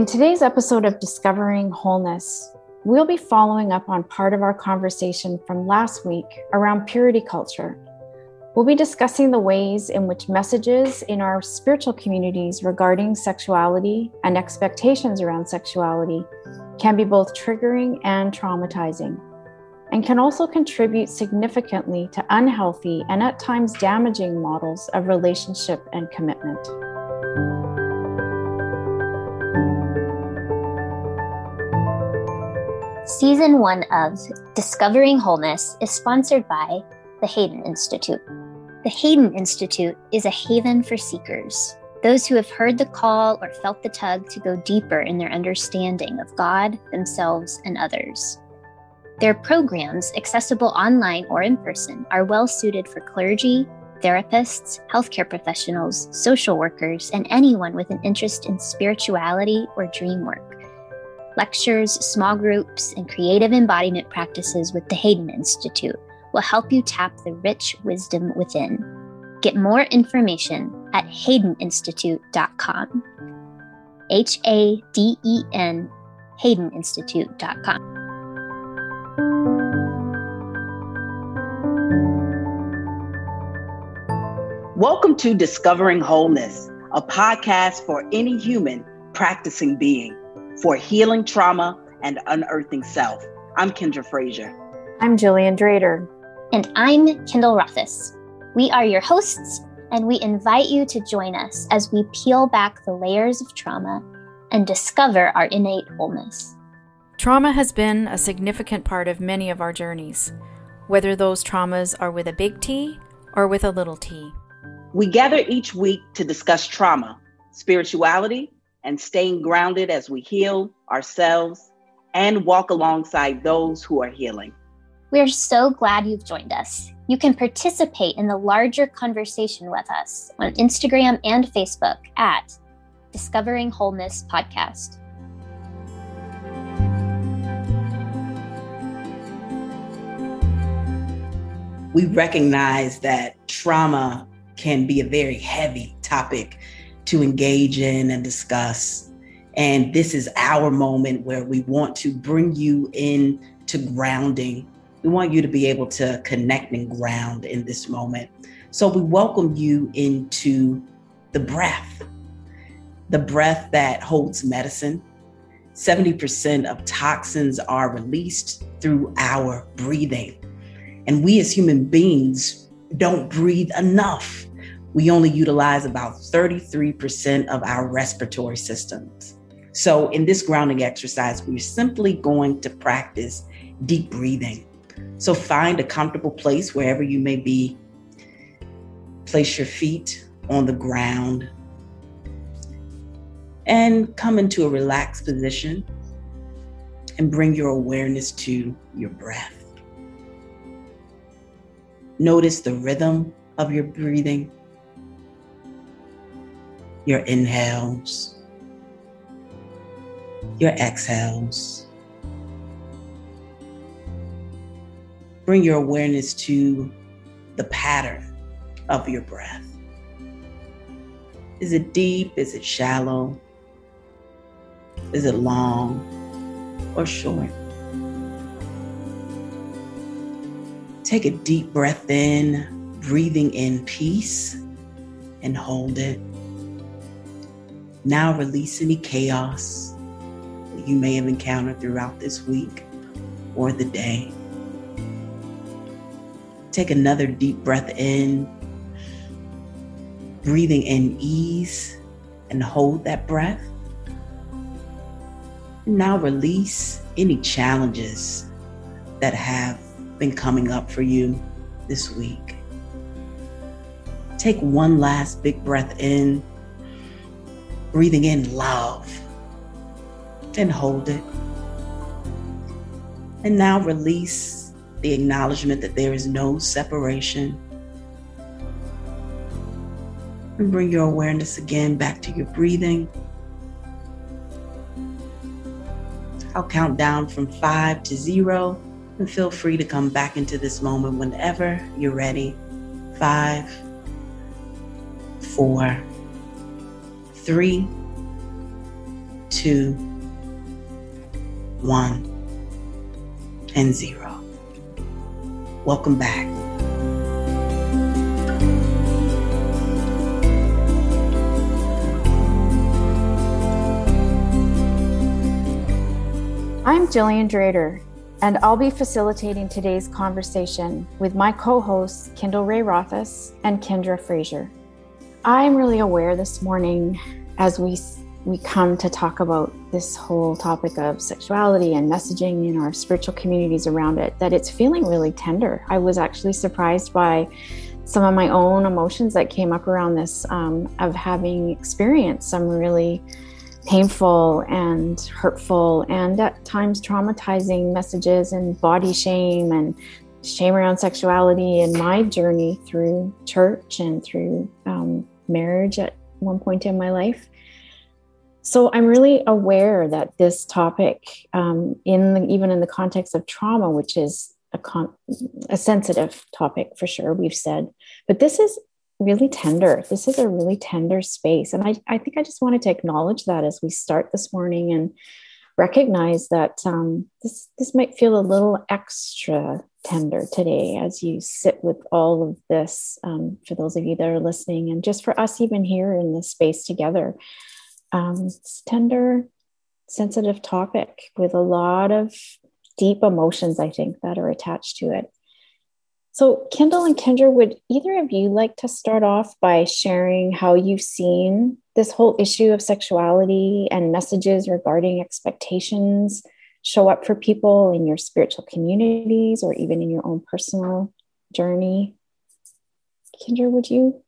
In today's episode of Discovering Wholeness, we'll be following up on part of our conversation from last week around purity culture. We'll be discussing the ways in which messages in our spiritual communities regarding sexuality and expectations around sexuality can be both triggering and traumatizing, and can also contribute significantly to unhealthy and at times damaging models of relationship and commitment. Season one of Discovering Wholeness is sponsored by the Haden Institute. The Haden Institute is a haven for seekers, those who have heard the call or felt the tug to go deeper in their understanding of God, themselves, and others. Their programs, accessible online or in person, are well suited for clergy, therapists, healthcare professionals, social workers, and anyone with an interest in spirituality or dream work. Lectures, small groups, and creative embodiment practices with the Haden Institute will help you tap the rich wisdom within. Get more information at hadeninstitute.com. H A D E N, hadeninstitute.com. Welcome to Discovering Wholeness, a podcast for any human practicing being for healing trauma and unearthing self. I'm Kyndra Frazier. I'm Gillian Drader. And I'm Kyndall Rothaus. We are your hosts, and we invite you to join us as we peel back the layers of trauma and discover our innate wholeness. Trauma has been a significant part of many of our journeys, whether those traumas are with a big T or with a little t. We gather each week to discuss trauma, spirituality, and staying grounded as we heal ourselves and walk alongside those who are healing. We are so glad you've joined us. You can participate in the larger conversation with us on Instagram and Facebook at Discovering Wholeness Podcast. We recognize that trauma can be a very heavy topic to engage in and discuss. And this is our moment where we want to bring you in to grounding we want you to be able to connect and ground in this moment. So we welcome you into the breath, the breath that holds medicine. 70% of toxins are released through our breathing. And we as human beings don't breathe enough. We only utilize about 33% of our respiratory systems. So, in this grounding exercise, we're simply going to practice deep breathing. So find a comfortable place wherever you may be. Place your feet on the ground and come into a relaxed position and bring your awareness to your breath. Notice the rhythm of your breathing, your inhales, your exhales. bring your awareness to the pattern of your breath. Is it deep? Is it shallow? Is it long or short? Take a deep breath in, breathing in peace, and hold it. Now release any chaos that you may have encountered throughout this week or the day. Take another deep breath in, breathing in ease, and hold that breath. Now release any challenges that have been coming up for you this week. Take one last big breath in, breathing in love, and hold it. And now release the acknowledgement that there is no separation. And bring your awareness again back to your breathing. I'll count down from five to zero and feel free to come back into this moment whenever you're ready. Five, four, three, two, one, and zero. Welcome back. I'm Gillian Drader, and I'll be facilitating today's conversation with my co hosts, Kyndall Rae Rothaus and Kyndra Frazier. I'm really aware this morning as we we come to talk about this whole topic of sexuality and messaging in our spiritual communities around it that it's feeling really tender. I was actually surprised by some of my own emotions that came up around this um, of having experienced some really painful and hurtful and at times traumatizing messages and body shame and shame around sexuality and my journey through church and through um, marriage at one point in my life. So I'm really aware that this topic, um, in the, even in the context of trauma, which is a, con- a sensitive topic for sure, we've said, but this is really tender. This is a really tender space. And I, I think I just wanted to acknowledge that as we start this morning and recognize that um, this, this might feel a little extra tender today as you sit with all of this um, for those of you that are listening and just for us even here in this space together. Um, it's tender, sensitive topic with a lot of deep emotions, I think, that are attached to it. So, Kyndall and Kyndra, would either of you like to start off by sharing how you've seen this whole issue of sexuality and messages regarding expectations show up for people in your spiritual communities or even in your own personal journey? Kyndra, would you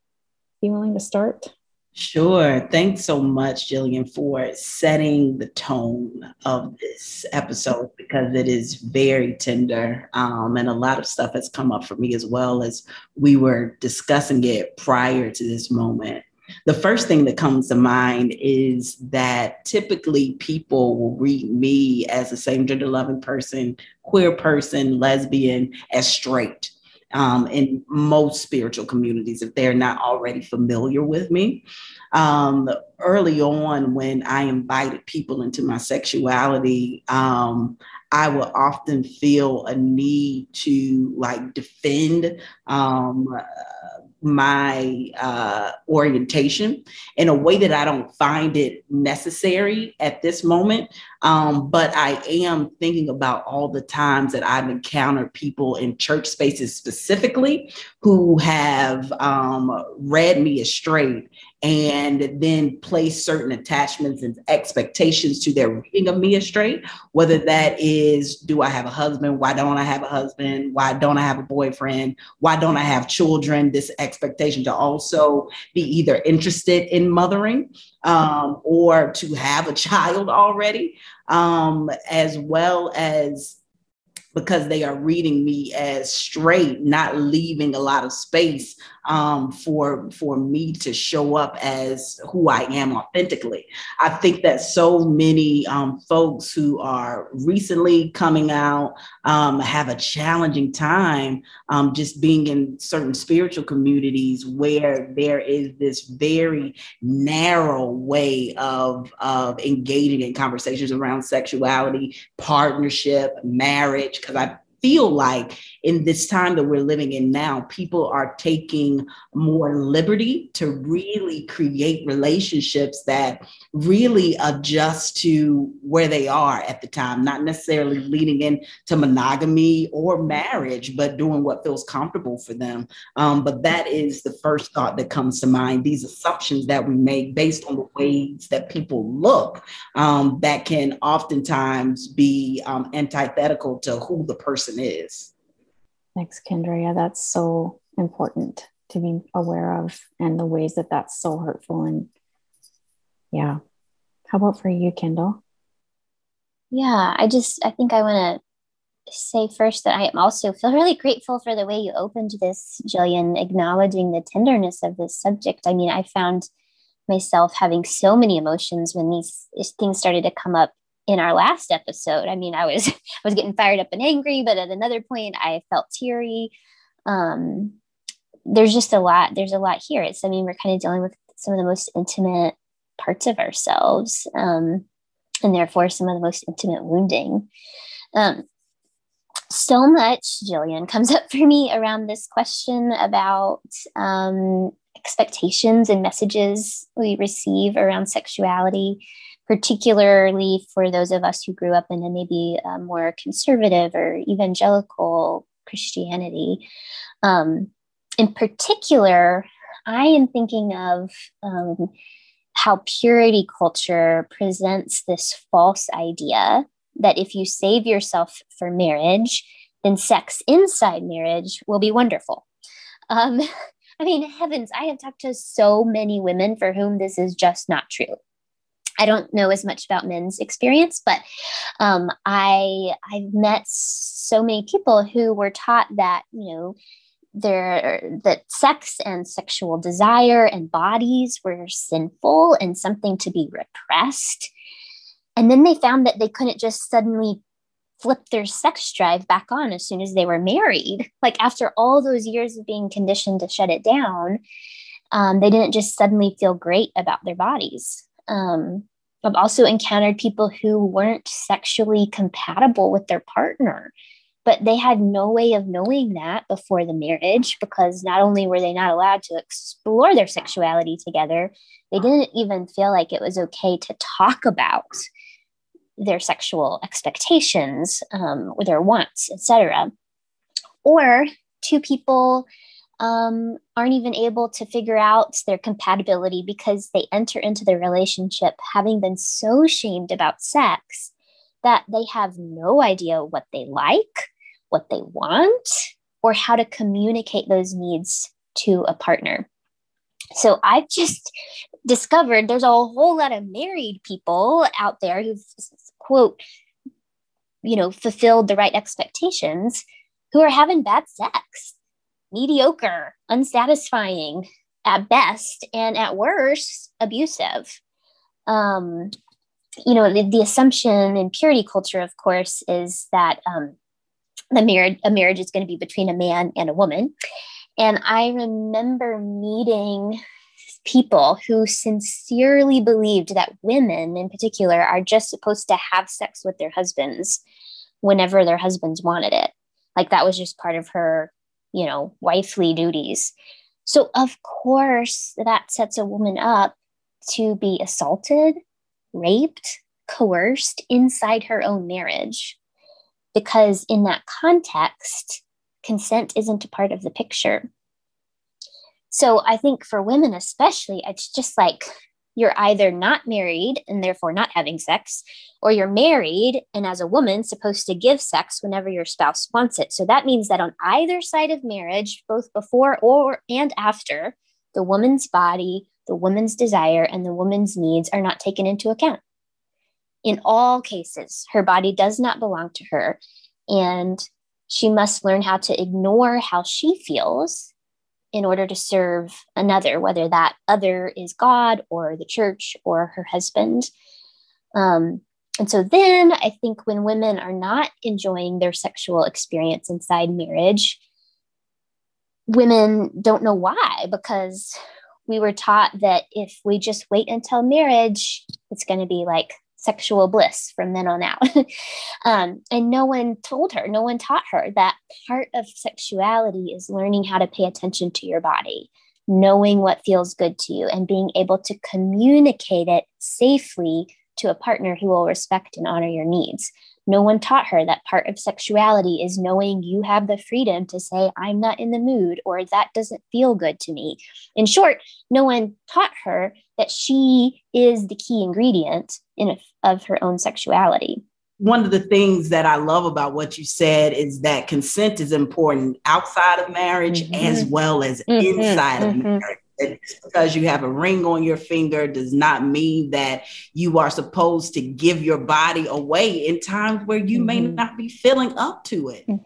be willing to start? Sure. Thanks so much, Gillian, for setting the tone of this episode because it is very tender. Um, and a lot of stuff has come up for me as well as we were discussing it prior to this moment. The first thing that comes to mind is that typically people will read me as a same gender loving person, queer person, lesbian, as straight um, in most spiritual communities if they're not already familiar with me. Um, early on, when I invited people into my sexuality, um, I would often feel a need to like defend um, my uh, orientation in a way that I don't find it necessary at this moment. Um, but I am thinking about all the times that I've encountered people in church spaces specifically who have um, read me as straight and then place certain attachments and expectations to their reading of me as straight, whether that is, do I have a husband? Why don't I have a husband? Why don't I have a boyfriend? Why don't I have children? This expectation to also be either interested in mothering um, or to have a child already, um, as well as because they are reading me as straight, not leaving a lot of space um, for for me to show up as who I am authentically. I think that so many um, folks who are recently coming out um, have a challenging time um, just being in certain spiritual communities where there is this very narrow way of of engaging in conversations around sexuality, partnership, marriage. Because I feel like in this time that we're living in now, people are taking more liberty to really create relationships that really adjust to where they are at the time, not necessarily leading into monogamy or marriage, but doing what feels comfortable for them. Um, but that is the first thought that comes to mind. These assumptions that we make based on the ways that people look um, that can oftentimes be um, antithetical to who the person person is. Thanks, Kyndra. Yeah, that's so important to be aware of and the ways that that's so hurtful. And yeah. How about for you, Kyndall? Yeah, I just, I think I want to say first that I also feel really grateful for the way you opened this, Gillian, acknowledging the tenderness of this subject. I mean, I found myself having so many emotions when these things started to come up in our last episode i mean i was i was getting fired up and angry but at another point i felt teary. Um there's just a lot there's a lot here. It's i mean we're kind of dealing with some of the most intimate parts of ourselves um and therefore some of the most intimate wounding. Um, so much, Gillian, comes up for me around this question about um, expectations and messages we receive around sexuality, particularly for those of us who grew up in a maybe a more conservative or evangelical Christianity. Um, in particular, I am thinking of um, how purity culture presents this false idea that if you save yourself for marriage, then sex inside marriage will be wonderful. Um, I mean, heavens, I have talked to so many women for whom this is just not true. I don't know as much about men's experience, but um, I I've met so many people who were taught that you know there that sex and sexual desire and bodies were sinful and something to be repressed and then they found that they couldn't just suddenly flip their sex drive back on as soon as they were married. Like after all those years of being conditioned to shut it down, um, they didn't just suddenly feel great about their bodies. Um, I've also encountered people who weren't sexually compatible with their partner, but they had no way of knowing that before the marriage because not only were they not allowed to explore their sexuality together, they didn't even feel like it was okay to talk about their sexual expectations um, or their wants, etc. Or two people um, aren't even able to figure out their compatibility because they enter into the relationship having been so shamed about sex that they have no idea what they like, what they want, or how to communicate those needs to a partner. So I've just discovered there's a whole lot of married people out there who've quote you know fulfilled the right expectations who are having bad sex mediocre unsatisfying at best and at worst abusive. Um, you know the, the, assumption in purity culture of course is that um, the marriage a marriage is going to be between a man and a woman. And i remember meeting people who sincerely believed that women in particular are just supposed to have sex with their husbands whenever their husbands wanted it. Like that was just part of her you know wifely duties. So of course that sets a woman up to be assaulted raped coerced inside her own marriage. Because in that context consent isn't a part of the picture. So I think for women, especially, it's just like you're either not married and therefore not having sex, or you're married and as a woman supposed to give sex whenever your spouse wants it. So that means that on either side of marriage, both before or and after, the woman's body, the woman's desire, and the woman's needs are not taken into account. In all cases, her body does not belong to her, and she must learn how to ignore how she feels in order to serve another, whether that other is God or the church or her husband. Um, and so then I think when women are not enjoying their sexual experience inside marriage, women don't know why because we were taught that if we just wait until marriage, it's going to be like sexual bliss from then on out. um, and no one told her, no one taught her that part of sexuality is learning how to pay attention to your body, knowing what feels good to you, and being able to communicate it safely to a partner who will respect and honor your needs. No one taught her that part of sexuality is knowing you have the freedom to say, I'm not in the mood, or that doesn't feel good to me. In short, no one taught her that she is the key ingredient in of her own sexuality. One of the things that I love about what you said is that consent is important outside of marriage mm-hmm. as well as mm-hmm. inside mm-hmm. of marriage because you have a ring on your finger does not mean that you are supposed to give your body away in times where you mm-hmm. may not be feeling up to it mm.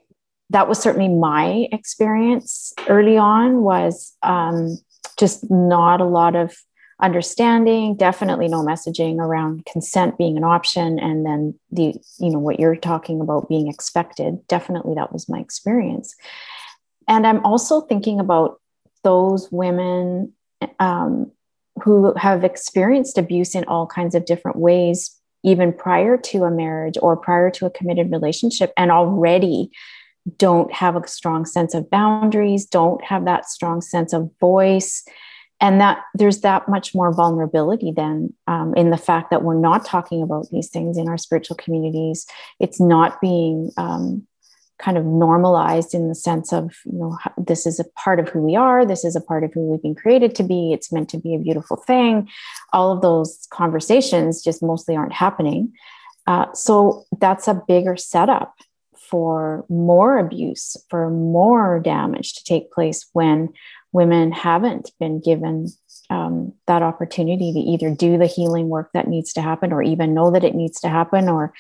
that was certainly my experience early on was um, just not a lot of understanding definitely no messaging around consent being an option and then the you know what you're talking about being expected definitely that was my experience and i'm also thinking about those women um, who have experienced abuse in all kinds of different ways even prior to a marriage or prior to a committed relationship and already don't have a strong sense of boundaries, don't have that strong sense of voice. And that there's that much more vulnerability then um, in the fact that we're not talking about these things in our spiritual communities. It's not being um, kind of normalized in the sense of you know this is a part of who we are this is a part of who we've been created to be it's meant to be a beautiful thing. All of those conversations just mostly aren't happening. Uh, so that's a bigger setup for more abuse for more damage to take place when women haven't been given um, that opportunity to either do the healing work that needs to happen or even know that it needs to happen or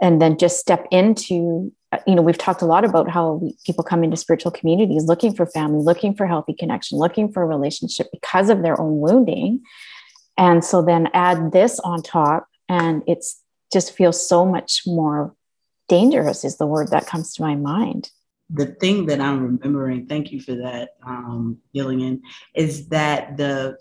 and then just step into you know we've talked a lot about how we, people come into spiritual communities looking for family looking for healthy connection looking for a relationship because of their own wounding. And so then add this on top and it's just feels so much more dangerous is the word that comes to my mind. The thing that i'm remembering thank you for that um, gillian is that the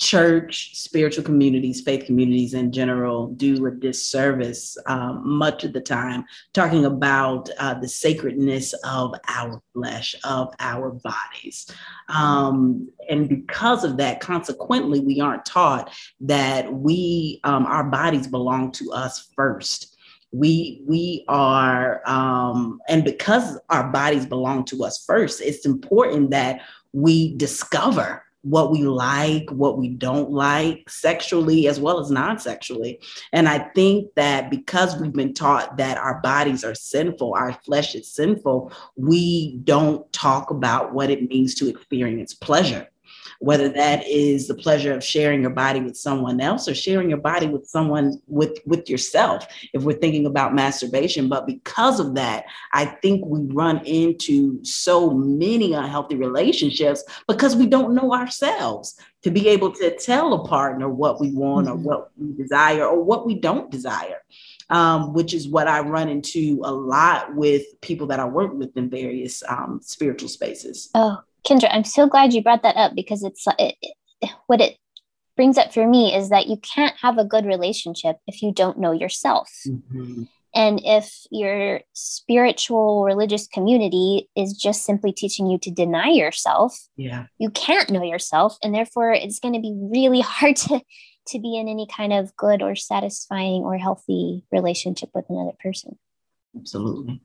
church, spiritual communities, faith communities in general do a disservice um, much of the time talking about uh, the sacredness of our flesh, of our bodies. Um, and because of that, consequently, we aren't taught that we, um, our bodies belong to us first we we are um, and because our bodies belong to us first it's important that we discover what we like, what we don't like, sexually as well as non sexually. And I think that because we've been taught that our bodies are sinful, our flesh is sinful, we don't talk about what it means to experience pleasure whether that is the pleasure of sharing your body with someone else or sharing your body with someone with with yourself if we're thinking about masturbation but because of that i think we run into so many unhealthy relationships because we don't know ourselves to be able to tell a partner what we want mm-hmm. or what we desire or what we don't desire um, which is what I run into a lot with people that I work with in various um, spiritual spaces. Oh, Kyndra, I'm so glad you brought that up because it's it, it, what it brings up for me is that you can't have a good relationship if you don't know yourself. Mm-hmm. And if your spiritual religious community is just simply teaching you to deny yourself, yeah. you can't know yourself. And therefore, it's going to be really hard to, to be in any kind of good or satisfying or healthy relationship with another person. Absolutely.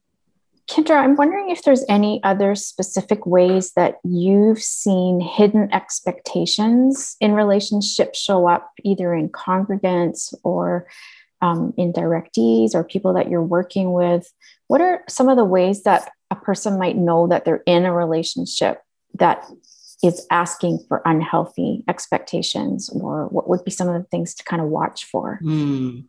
Kyndra, I'm wondering if there's any other specific ways that you've seen hidden expectations in relationships show up either in congregants or um, in directees or people that you're working with. What are some of the ways that a person might know that they're in a relationship that is asking for unhealthy expectations, or what would be some of the things to kind of watch for? Mm.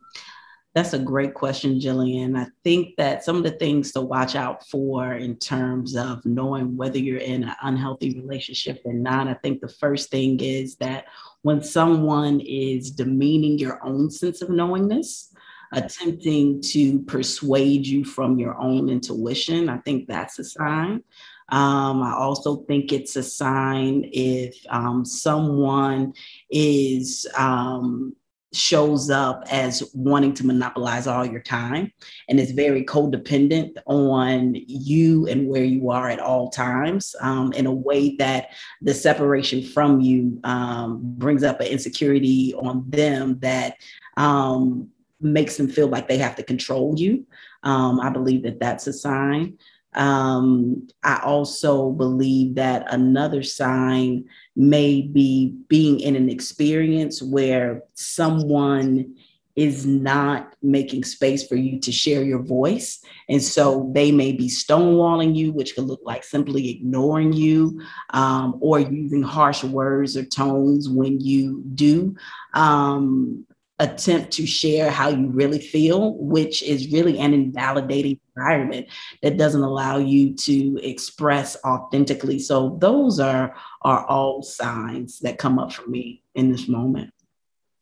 That's a great question, Gillian. I think that some of the things to watch out for in terms of knowing whether you're in an unhealthy relationship or not, I think the first thing is that when someone is demeaning your own sense of knowingness, attempting to persuade you from your own intuition, I think that's a sign. Um, I also think it's a sign if um, someone is um, shows up as wanting to monopolize all your time and is very codependent on you and where you are at all times um, in a way that the separation from you um, brings up an insecurity on them that um, makes them feel like they have to control you. Um, I believe that that's a sign. Um, I also believe that another sign may be being in an experience where someone is not making space for you to share your voice. And so they may be stonewalling you, which could look like simply ignoring you um, or using harsh words or tones when you do. Um, attempt to share how you really feel, which is really an invalidating environment that doesn't allow you to express authentically. So those are are all signs that come up for me in this moment.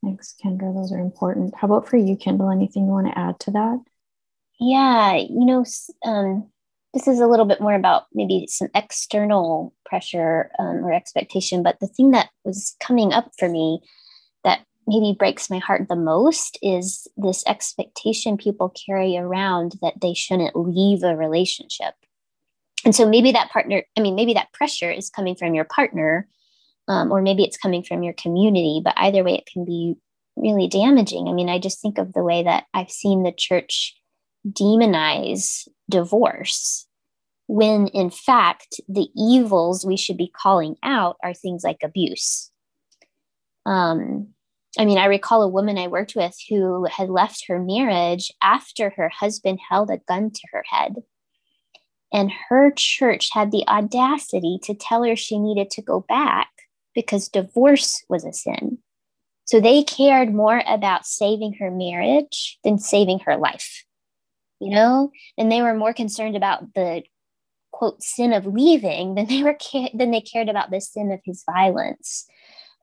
Thanks, Kyndra. Those are important. How about for you, Kyndall? Anything you want to add to that? Yeah, you know, um, this is a little bit more about maybe some external pressure um, or expectation, but the thing that was coming up for me that maybe breaks my heart the most is this expectation people carry around that they shouldn't leave a relationship. And so maybe that partner, I mean, maybe that pressure is coming from your partner, um, or maybe it's coming from your community, but either way, it can be really damaging. I mean, I just think of the way that I've seen the church demonize divorce when in fact the evils we should be calling out are things like abuse um, I mean, I recall a woman I worked with who had left her marriage after her husband held a gun to her head. And her church had the audacity to tell her she needed to go back because divorce was a sin. So they cared more about saving her marriage than saving her life, you know? And they were more concerned about the quote sin of leaving than they were than they cared about the sin of his violence.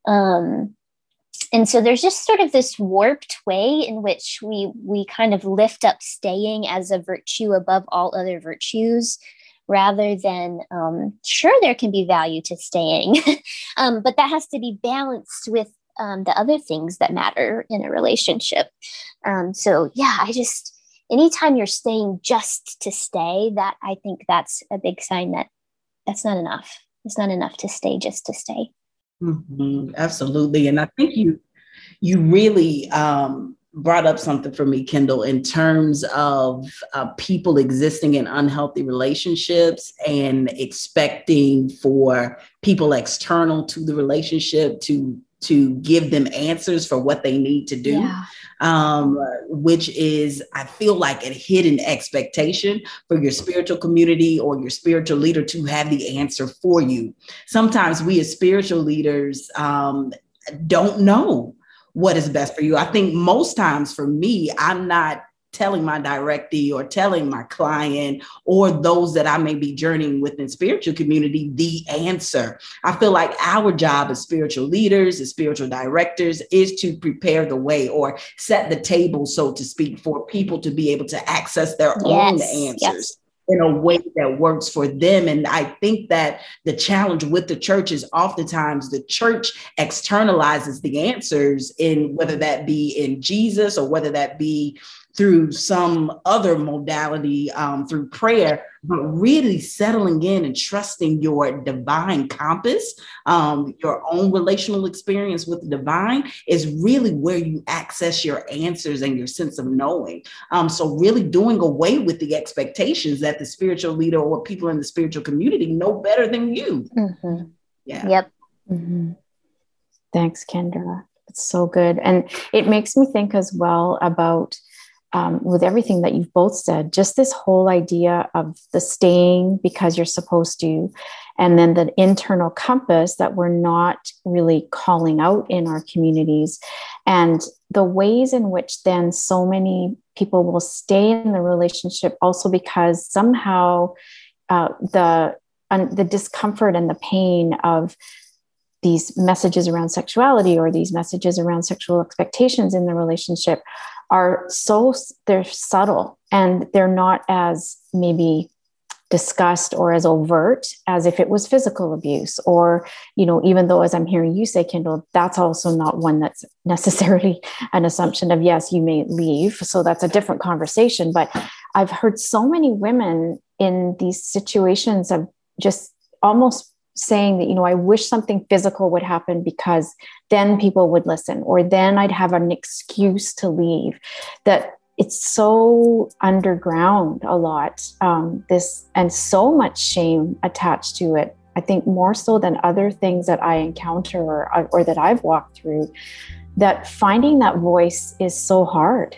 Um, and so there's just sort of this warped way in which we we kind of lift up staying as a virtue above all other virtues rather than um, sure there can be value to staying um, but that has to be balanced with um, the other things that matter in a relationship. Um, so yeah i just anytime you're staying just to stay that i think that's a big sign that that's not enough. It's not enough to stay just to stay Mm-hmm, absolutely. And I think you you really um, brought up something for me, Kyndall, in terms of uh, people existing in unhealthy relationships and expecting for people external to the relationship to to give them answers for what they need to do, yeah. um, which is, I feel like, a hidden expectation for your spiritual community or your spiritual leader to have the answer for you. Sometimes we as spiritual leaders um, don't know what is best for you. I think most times for me, I'm not telling my directee or telling my client or those that I may be journeying with in spiritual community the answer. I feel like our job as spiritual leaders, as spiritual directors, is to prepare the way or set the table, so to speak, for people to be able to access their yes, own answers. Yes in a way that works for them. And I think that the challenge with the church is oftentimes the church externalizes the answers in whether that be in Jesus or whether that be through some other modality um, through prayer, but really settling in and trusting your divine compass, um, your own relational experience with the divine is really where you access your answers and your sense of knowing. Um, so, really doing away with the expectations that the spiritual leader or people in the spiritual community know better than you. Mm-hmm. Yeah. Yep. Mm-hmm. Thanks, Kyndra. It's so good. And it makes me think as well about um, with everything that you've both said, just this whole idea of the staying because you're supposed to, and then the internal compass that we're not really calling out in our communities, and the ways in which then so many people will stay in the relationship also because somehow uh, the the discomfort and the pain of these messages around sexuality or these messages around sexual expectations in the relationship are so they're subtle and they're not as maybe discussed or as overt as if it was physical abuse or you know even though as i'm hearing you say kyndall that's also not one that's necessarily an assumption of yes you may leave. So that's a different conversation. But i've heard so many women in these situations of just almost saying that you know i wish something physical would happen because then people would listen or then i'd have an excuse to leave. That it's so underground a lot um, this and so much shame attached to it. I think more so than other things that i encounter or, or that i've walked through that finding that voice is so hard.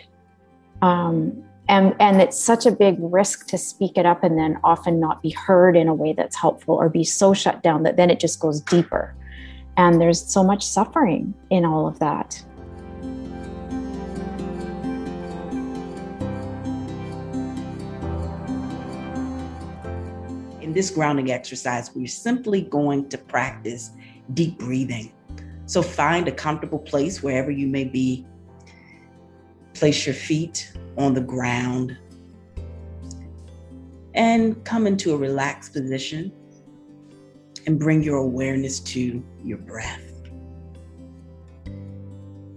Um, and and it's such a big risk to speak it up and then often not be heard in a way that's helpful or be so shut down that then it just goes deeper. And there's so much suffering in all of that. In this grounding exercise we're simply going to practice deep breathing. So find a comfortable place wherever you may be place your feet on the ground and come into a relaxed position and bring your awareness to your breath.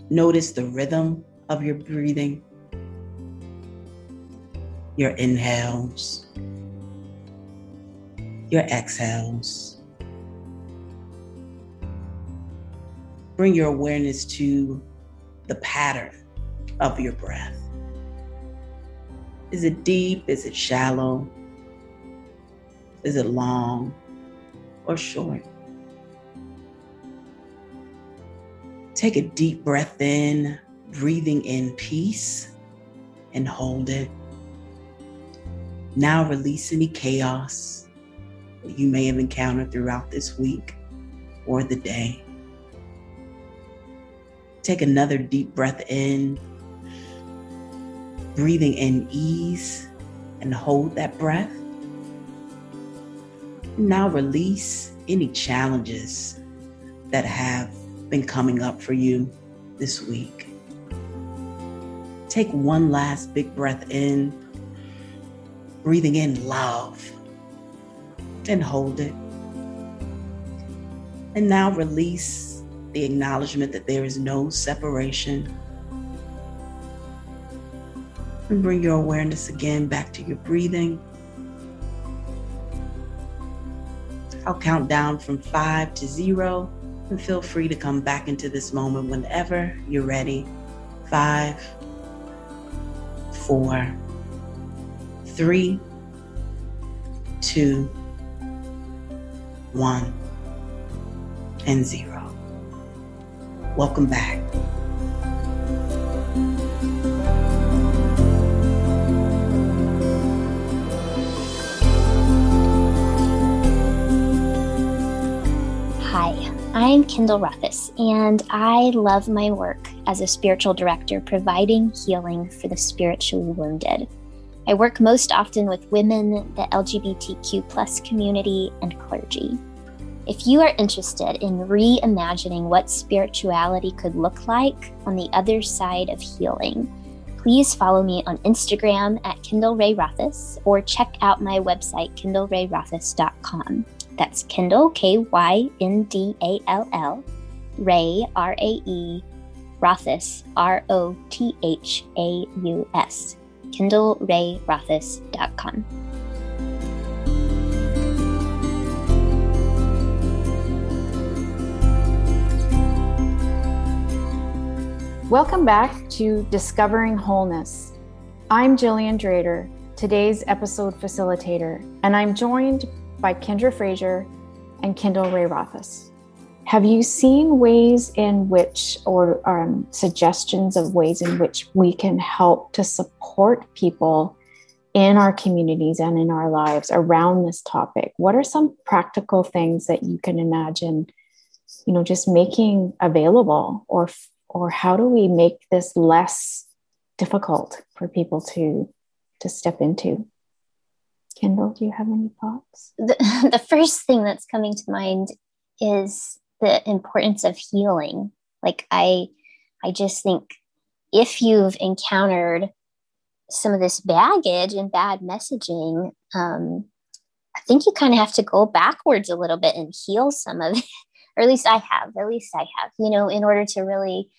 Notice the rhythm of your breathing, your inhales, your exhales. Bring your awareness to the pattern of your breath. Is it deep? Is it shallow? Is it long or short? Take a deep breath in, breathing in peace, and hold it. Now release any chaos that you may have encountered throughout this week or the day. Take another deep breath in, breathing in ease, and hold that breath. Now release any challenges that have been coming up for you this week. Take one last big breath in, breathing in love, and hold it. And now release the acknowledgement that there is no separation. And bring your awareness again back to your breathing. I'll count down from five to zero and feel free to come back into this moment whenever you're ready. Five, four, three, two, one, and zero. Welcome back. I'm Kyndall Rothaus, and I love my work as a spiritual director providing healing for the spiritually wounded. I work most often with women, the LGBTQ plus community, and clergy. If you are interested in reimagining what spirituality could look like on the other side of healing, please follow me on Instagram at Kyndall Rae Rothaus or check out my website, kyndallraerothaus.com. That's Kyndall, K Y N D A L L, Rae, R A E, Rothaus, R O T H A U S, KyndallRaeRothaus.com. Welcome back to Discovering Wholeness. I'm Gillian Drader, today's episode facilitator, and I'm joined by Kyndra Frazier and Kyndall Rae Rothaus. Have you seen ways in which, or um, suggestions of ways in which we can help to support people in our communities and in our lives around this topic? What are some practical things that you can imagine, you know, just making available, or or how do we make this less difficult for people to to step into? Kyndall, do you have any thoughts? The, the first thing that's coming to mind is the importance of healing. Like I I just think if you've encountered some of this baggage and bad messaging, um, I think you kind of have to go backwards a little bit and heal some of it, or at least I have. At least I have. You know, in order to really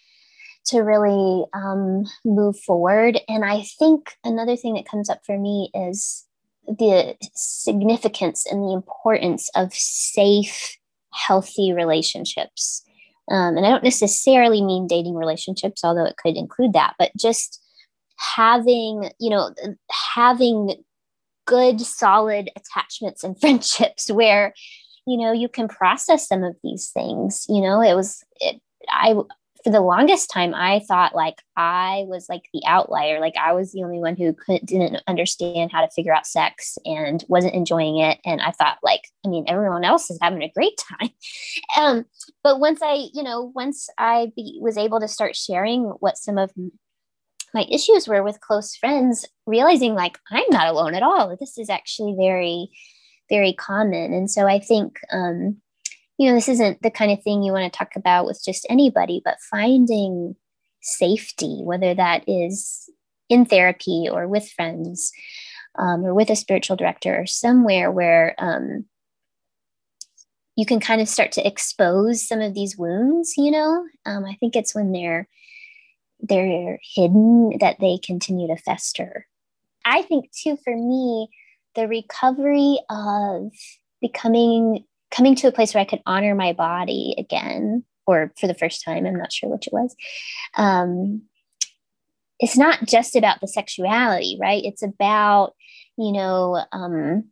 to really um, move forward. And I think another thing that comes up for me is the significance and the importance of safe, healthy relationships. Um, and I don't necessarily mean dating relationships, although it could include that, but just having, you know, having good, solid attachments and friendships where, you know, you can process some of these things. You know, it was, it, I for the longest time i thought like i was like the outlier. Like i was the only one who couldn't didn't understand how to figure out sex and wasn't enjoying it. And i thought like i mean everyone else is having a great time. Um but once i you know once i be, was able to start sharing what some of my issues were with close friends realizing like i'm not alone at all. This is actually very very common. And so i think um you know, this isn't the kind of thing you want to talk about with just anybody, but finding safety, whether that is in therapy or with friends um, or with a spiritual director or somewhere where um, you can kind of start to expose some of these wounds, you know, um, I think it's when they're they're hidden, that they continue to fester. I think too, for me, the recovery of becoming coming to a place where I could honor my body again, or for the first time, I'm not sure which it was. Um, it's not just about the sexuality, right? It's about, you know, um,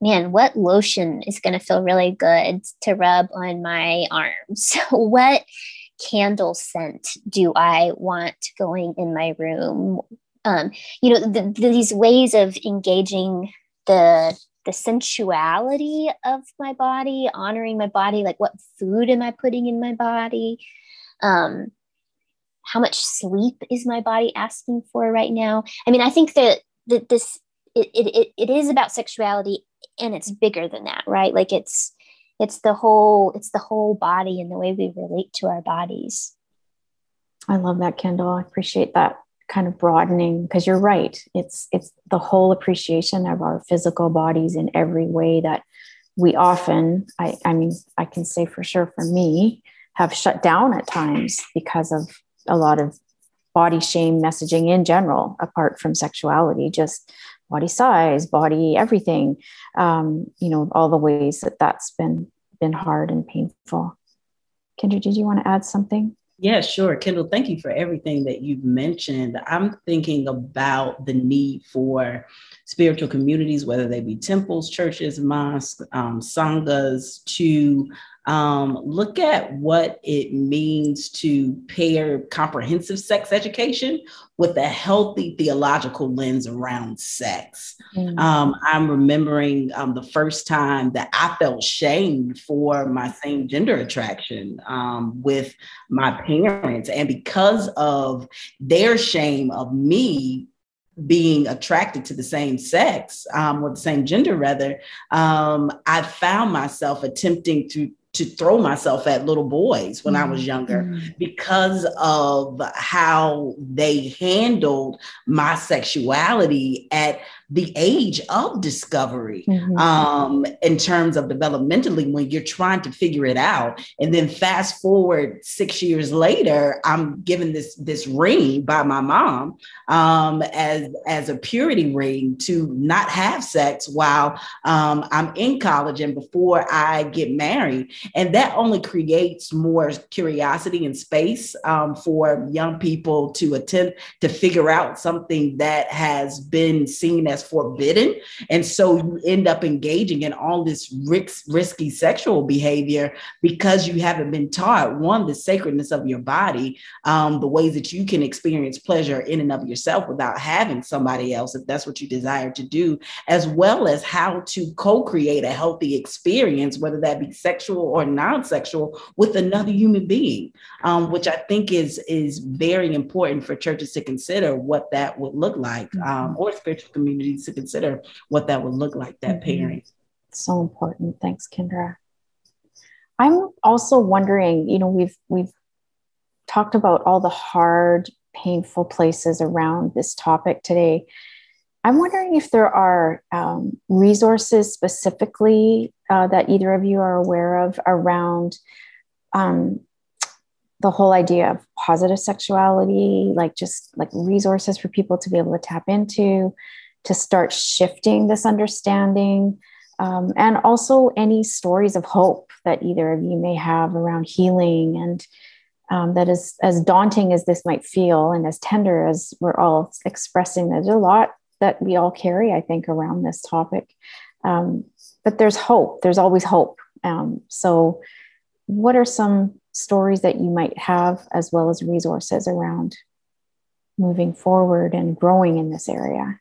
man, what lotion is going to feel really good to rub on my arms? what candle scent do I want going in my room? Um, you know, the, the, these ways of engaging the the sensuality of my body, honoring my body, like what food am I putting in my body? Um, how much sleep is my body asking for right now? I mean, I think that, that this it, it, it is about sexuality and it's bigger than that, right? Like it's it's the whole it's the whole body and the way we relate to our bodies. I love that, Kyndall. I appreciate that kind of broadening because you're right. It's it's the whole appreciation of our physical bodies in every way that we often i i mean i can say for sure for me have shut down at times because of a lot of body shame messaging in general apart from sexuality just body size body everything um, you know all the ways that that's been been hard and painful. Kyndra did you want to add something yeah, sure. Kyndall, thank you for everything that you've mentioned. I'm thinking about the need for spiritual communities, whether they be temples, churches, mosques, um, sanghas, to um, look at what it means to pair comprehensive sex education with a healthy theological lens around sex. Mm-hmm. Um, I'm remembering um, the first time that I felt shamed for my same gender attraction um, with my parents. And because of their shame of me being attracted to the same sex um, or the same gender rather um, i found myself attempting to to throw myself at little boys when mm-hmm. I was mm-hmm. younger mm-hmm. because of how they handled my sexuality at the age of discovery mm-hmm. um, in terms of developmentally when you're trying to figure it out and then fast forward six years later i'm given this this ring by my mom um, as as a purity ring to not have sex while um, i'm in college and before i get married and that only creates more curiosity and space um, for young people to attempt to figure out something that has been seen as forbidden. And so you end up engaging in all this risk, risky sexual behavior because you haven't been taught one, the sacredness of your body, um, the ways that you can experience pleasure in and of yourself without having somebody else, if that's what you desire to do, as well as how to co create a healthy experience, whether that be sexual or non sexual, with another human being, um, which I think is, is very important for churches to consider what that would look like, um, mm-hmm. or spiritual communities to consider what that would look like, that mm-hmm. pairing. So important. Thanks, Kyndra. I'm also wondering, you know, we've we've talked about all the hard, painful places around this topic today. I'm wondering if there are um, resources specifically uh, that either of you are aware of around um, the whole idea of positive sexuality, like just like resources for people to be able to tap into, to start shifting this understanding. Um, and also any stories of hope that either of you may have around healing and um, that is as daunting as this might feel and as tender as we're all expressing there's a lot that we all carry i think around this topic um, but there's hope there's always hope um, so what are some stories that you might have as well as resources around moving forward and growing in this area.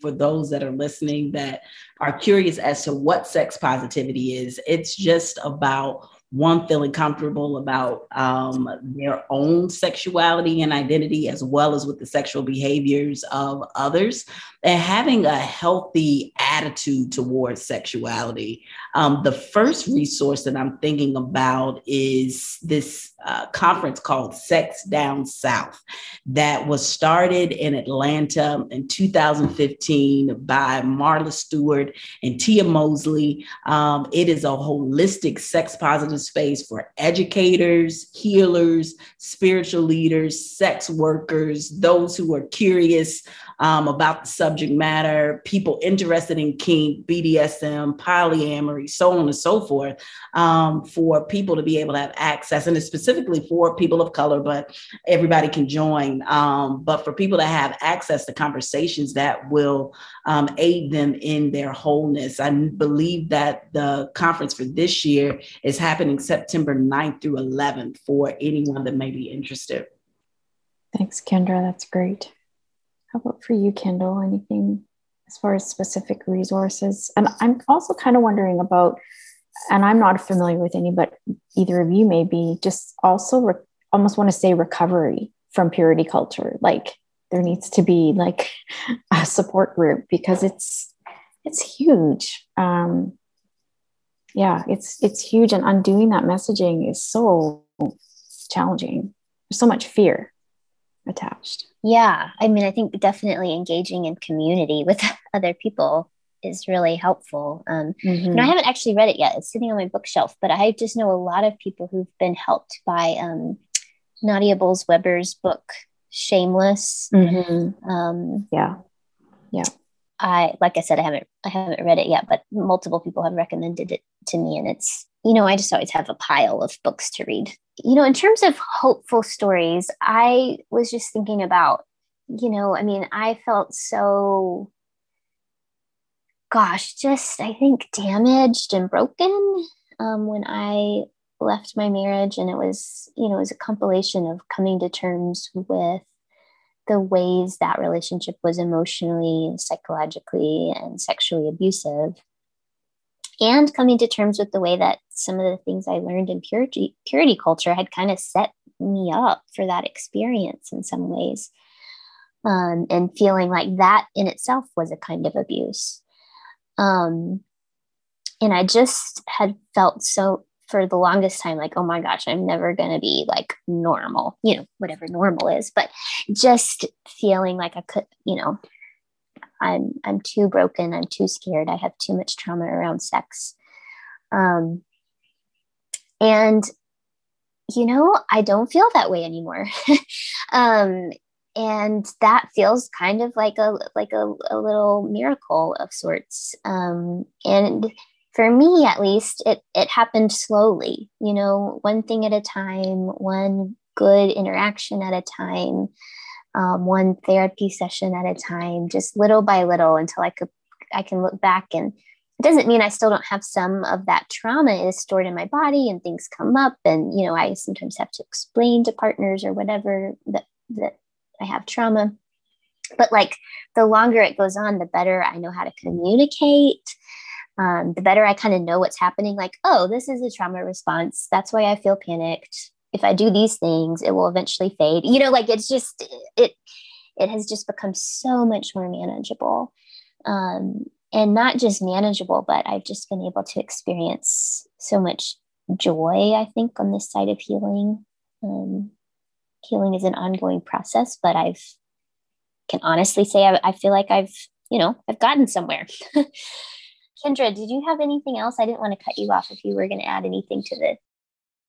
For those that are listening that are curious as to what sex positivity is, it's just about one feeling comfortable about um, their own sexuality and identity, as well as with the sexual behaviors of others, and having a healthy attitude towards sexuality. Um, the first resource that I'm thinking about is this uh, conference called Sex Down South that was started in Atlanta in 2015 by Marla Stewart and Tia Mosley. Um, it is a holistic sex positive a space for educators, healers, spiritual leaders, sex workers, those who are curious um, about the subject matter, people interested in kink, BDSM, polyamory, so on and so forth, um, for people to be able to have access. And it's specifically for people of color, but everybody can join. Um, but for people to have access to conversations that will um, aid them in their wholeness. I believe that the conference for this year is happening September 9th through 11th for anyone that may be interested. Thanks, Kyndra. That's great. How about for you, Kyndall? Anything as far as specific resources? And I'm also kind of wondering about, and I'm not familiar with any, but either of you maybe just also re- almost want to say recovery from purity culture. Like there needs to be like a support group because it's it's huge. Um, yeah, it's it's huge, and undoing that messaging is so challenging. There's so much fear attached. Yeah. I mean, I think definitely engaging in community with other people is really helpful. Um, mm-hmm. and I haven't actually read it yet. It's sitting on my bookshelf, but I just know a lot of people who've been helped by um, Nadia Bolz-Weber's book, Shameless. Mm-hmm. Um, yeah. Yeah. I, like I said, I haven't, I haven't read it yet, but multiple people have recommended it to me and it's, you know, I just always have a pile of books to read you know, in terms of hopeful stories, I was just thinking about, you know, I mean, I felt so, gosh, just I think damaged and broken um, when I left my marriage. And it was, you know, it was a compilation of coming to terms with the ways that relationship was emotionally, psychologically, and sexually abusive and coming to terms with the way that some of the things I learned in purity, purity culture had kind of set me up for that experience in some ways. Um, and feeling like that in itself was a kind of abuse. Um, and I just had felt so for the longest time like, oh my gosh, I'm never going to be like normal, you know, whatever normal is, but just feeling like I could, you know, I'm I'm too broken. I'm too scared. I have too much trauma around sex. Um, and you know, I don't feel that way anymore. um, and that feels kind of like a like a, a little miracle of sorts. Um, and for me at least, it it happened slowly, you know, one thing at a time, one good interaction at a time um, one therapy session at a time, just little by little until I could I can look back and it doesn't mean I still don't have some of that trauma is stored in my body and things come up and you know I sometimes have to explain to partners or whatever that that I have trauma. But like the longer it goes on the better I know how to communicate um, the better I kind of know what's happening like oh this is a trauma response that's why I feel panicked if I do these things, it will eventually fade. You know, like it's just it it has just become so much more manageable. Um, and not just manageable, but I've just been able to experience so much joy, I think, on this side of healing. Um, healing is an ongoing process, but I've can honestly say I, I feel like I've, you know, I've gotten somewhere. Kyndra, did you have anything else? I didn't want to cut you off if you were going to add anything to the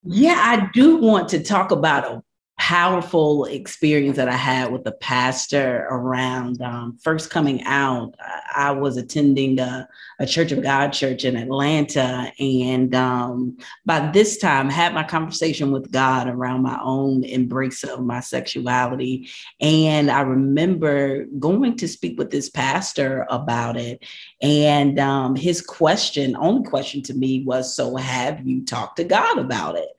yeah, I do want to talk about a powerful experience that I had with the pastor around um, first coming out. I was attending a, a, Church of God church in Atlanta, and um, by this time, had my conversation with God around my own embrace of my sexuality. And I remember going to speak with this pastor about it, and um, his question, only question to me was, "So have you talked to God about it?"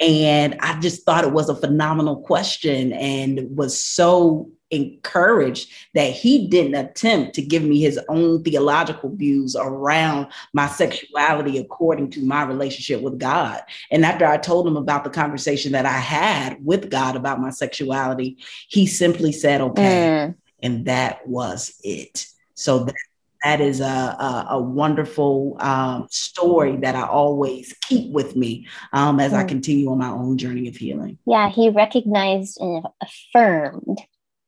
And I just thought it was a phenomenal question and was so encouraged that he didn't attempt to give me his own theological views around my sexuality according to my relationship with God. And after I told him about the conversation that I had with God about my sexuality, he simply said, okay. Mm. And that was it. So that that is a, a, a wonderful um, story that I always keep with me um, as mm. I continue on my own journey of healing. Yeah, he recognized and affirmed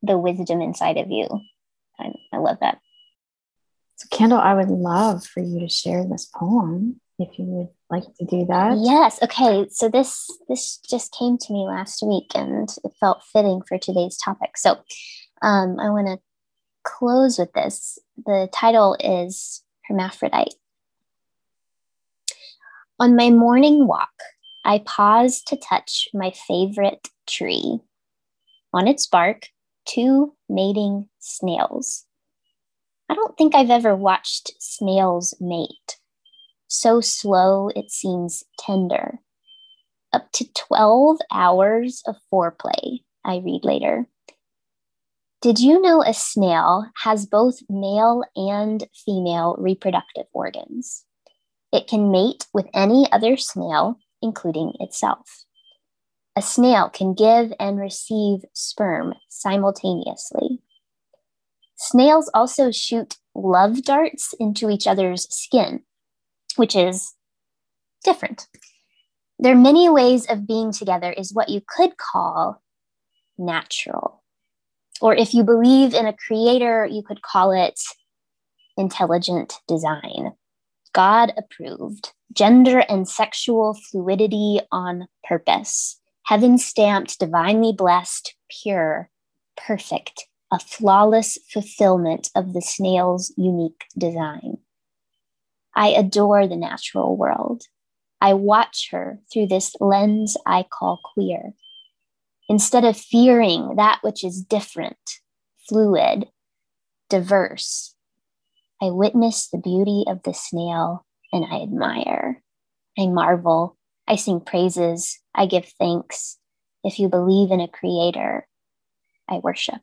the wisdom inside of you. I, I love that. So, Kyndall, I would love for you to share this poem. if you would like to do that. Yes. Okay. So this this just came to me last week, and it felt fitting for today's topic. So um, I want to close with this. The title is Hermaphrodite. On my morning walk, I pause to touch my favorite tree. On its bark, two mating snails. I don't think I've ever watched snails mate. So slow, it seems tender. Up to 12 hours of foreplay, I read later. Did you know a snail has both male and female reproductive organs? It can mate with any other snail, including itself. A snail can give and receive sperm simultaneously. Snails also shoot love darts into each other's skin, which is different. Their many ways of being together is what you could call natural. Or if you believe in a creator, you could call it intelligent design. God approved, gender and sexual fluidity on purpose, heaven stamped, divinely blessed, pure, perfect, a flawless fulfillment of the snail's unique design. I adore the natural world. I watch her through this lens I call queer. Instead of fearing that which is different, fluid, diverse, I witness the beauty of the snail and I admire. I marvel. I sing praises. I give thanks. If you believe in a creator, I worship.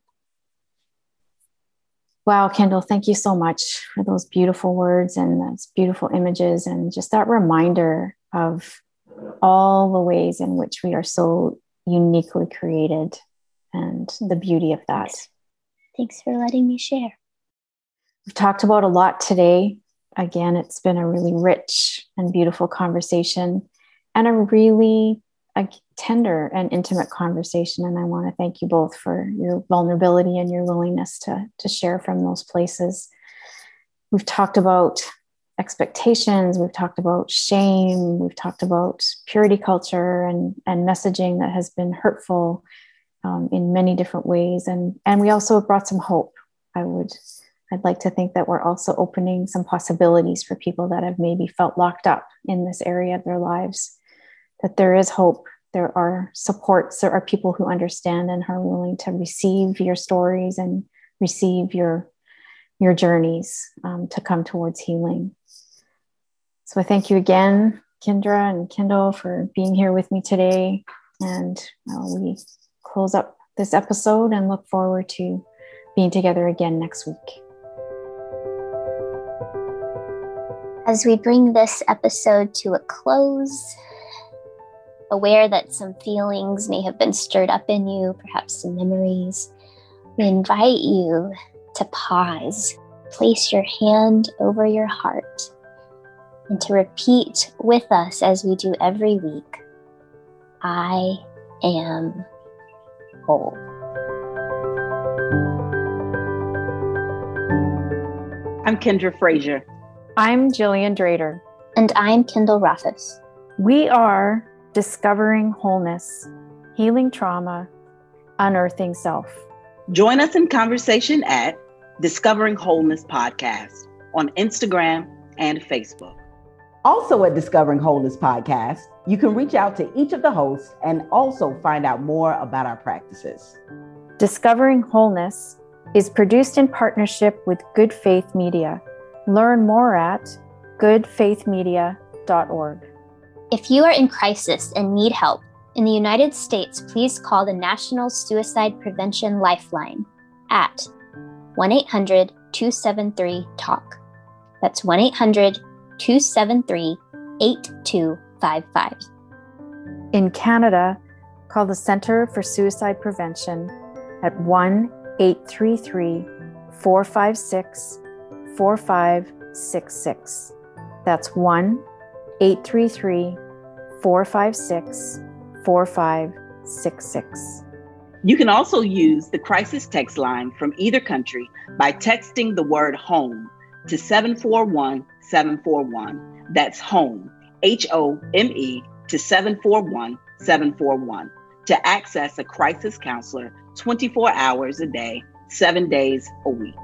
Wow, Kyndall, thank you so much for those beautiful words and those beautiful images and just that reminder of all the ways in which we are so uniquely created and the beauty of that. Thanks for letting me share. We've talked about a lot today. Again, it's been a really rich and beautiful conversation and a really a tender and intimate conversation. And I want to thank you both for your vulnerability and your willingness to, to share from those places. We've talked about expectations, we've talked about shame, we've talked about purity culture and, and messaging that has been hurtful um, in many different ways. And, and we also brought some hope. I would I'd like to think that we're also opening some possibilities for people that have maybe felt locked up in this area of their lives that there is hope. There are supports. There are people who understand and are willing to receive your stories and receive your your journeys um, to come towards healing. So I thank you again, Kyndra and Kyndall, for being here with me today. And uh, we close up this episode and look forward to being together again next week. As we bring this episode to a close, aware that some feelings may have been stirred up in you, perhaps some memories, we invite you to pause, place your hand over your heart, and to repeat with us as we do every week I am whole. I'm Kyndra Frazier. I'm Gillian Drader. And I'm Kyndall Rothaus. We are discovering wholeness, healing trauma, unearthing self. Join us in conversation at Discovering Wholeness Podcast on Instagram and Facebook. Also at Discovering Wholeness Podcast, you can reach out to each of the hosts and also find out more about our practices. Discovering Wholeness is produced in partnership with Good Faith Media. Learn more at goodfaithmedia.org. If you are in crisis and need help, in the United States, please call the National Suicide Prevention Lifeline at 1 800 273 TALK. That's 1 800 273 8255. In Canada, call the Centre for Suicide Prevention at 1 833 456 4566. That's 1 833 456 4566. You can also use the crisis text line from either country by texting the word home to 741 741. That's HOME, H O M E, to 741 741 to access a crisis counselor 24 hours a day, seven days a week.